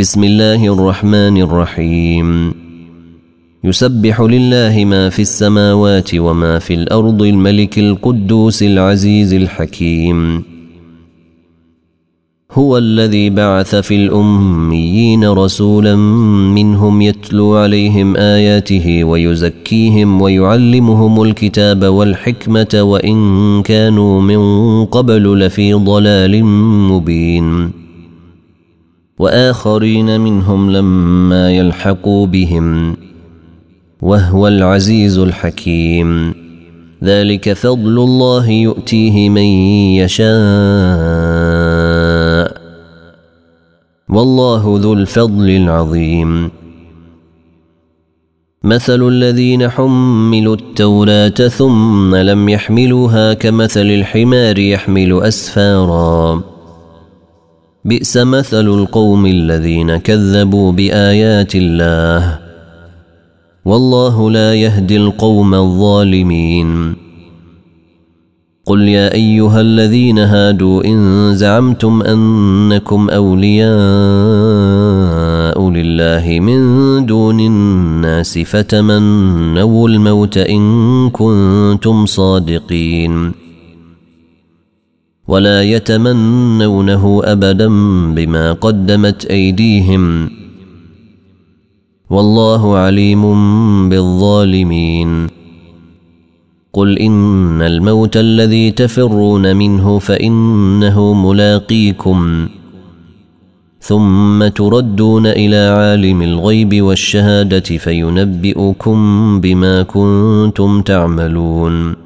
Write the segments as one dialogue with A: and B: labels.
A: بسم الله الرحمن الرحيم يسبح لله ما في السماوات وما في الارض الملك القدوس العزيز الحكيم هو الذي بعث في الاميين رسولا منهم يتلو عليهم اياته ويزكيهم ويعلمهم الكتاب والحكمه وان كانوا من قبل لفي ضلال مبين واخرين منهم لما يلحقوا بهم وهو العزيز الحكيم ذلك فضل الله يؤتيه من يشاء والله ذو الفضل العظيم مثل الذين حملوا التوراه ثم لم يحملوها كمثل الحمار يحمل اسفارا بئس مثل القوم الذين كذبوا بايات الله والله لا يهدي القوم الظالمين قل يا ايها الذين هادوا ان زعمتم انكم اولياء لله من دون الناس فتمنوا الموت ان كنتم صادقين ولا يتمنونه ابدا بما قدمت ايديهم والله عليم بالظالمين قل ان الموت الذي تفرون منه فانه ملاقيكم ثم تردون الى عالم الغيب والشهاده فينبئكم بما كنتم تعملون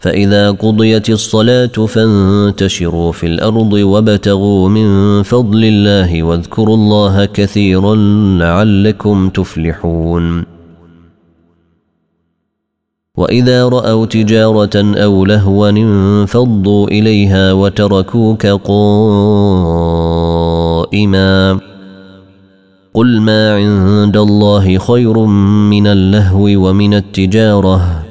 A: فإذا قضيت الصلاة فانتشروا في الأرض وابتغوا من فضل الله واذكروا الله كثيرا لعلكم تفلحون وإذا رأوا تجارة أو لهوا انفضوا إليها وتركوك قائما قل ما عند الله خير من اللهو ومن التجاره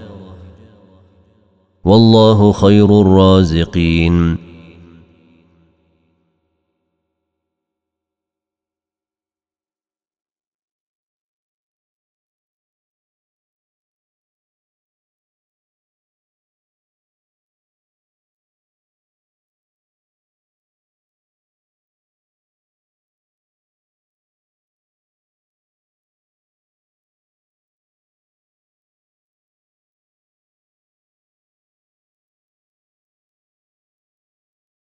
A: والله خير الرازقين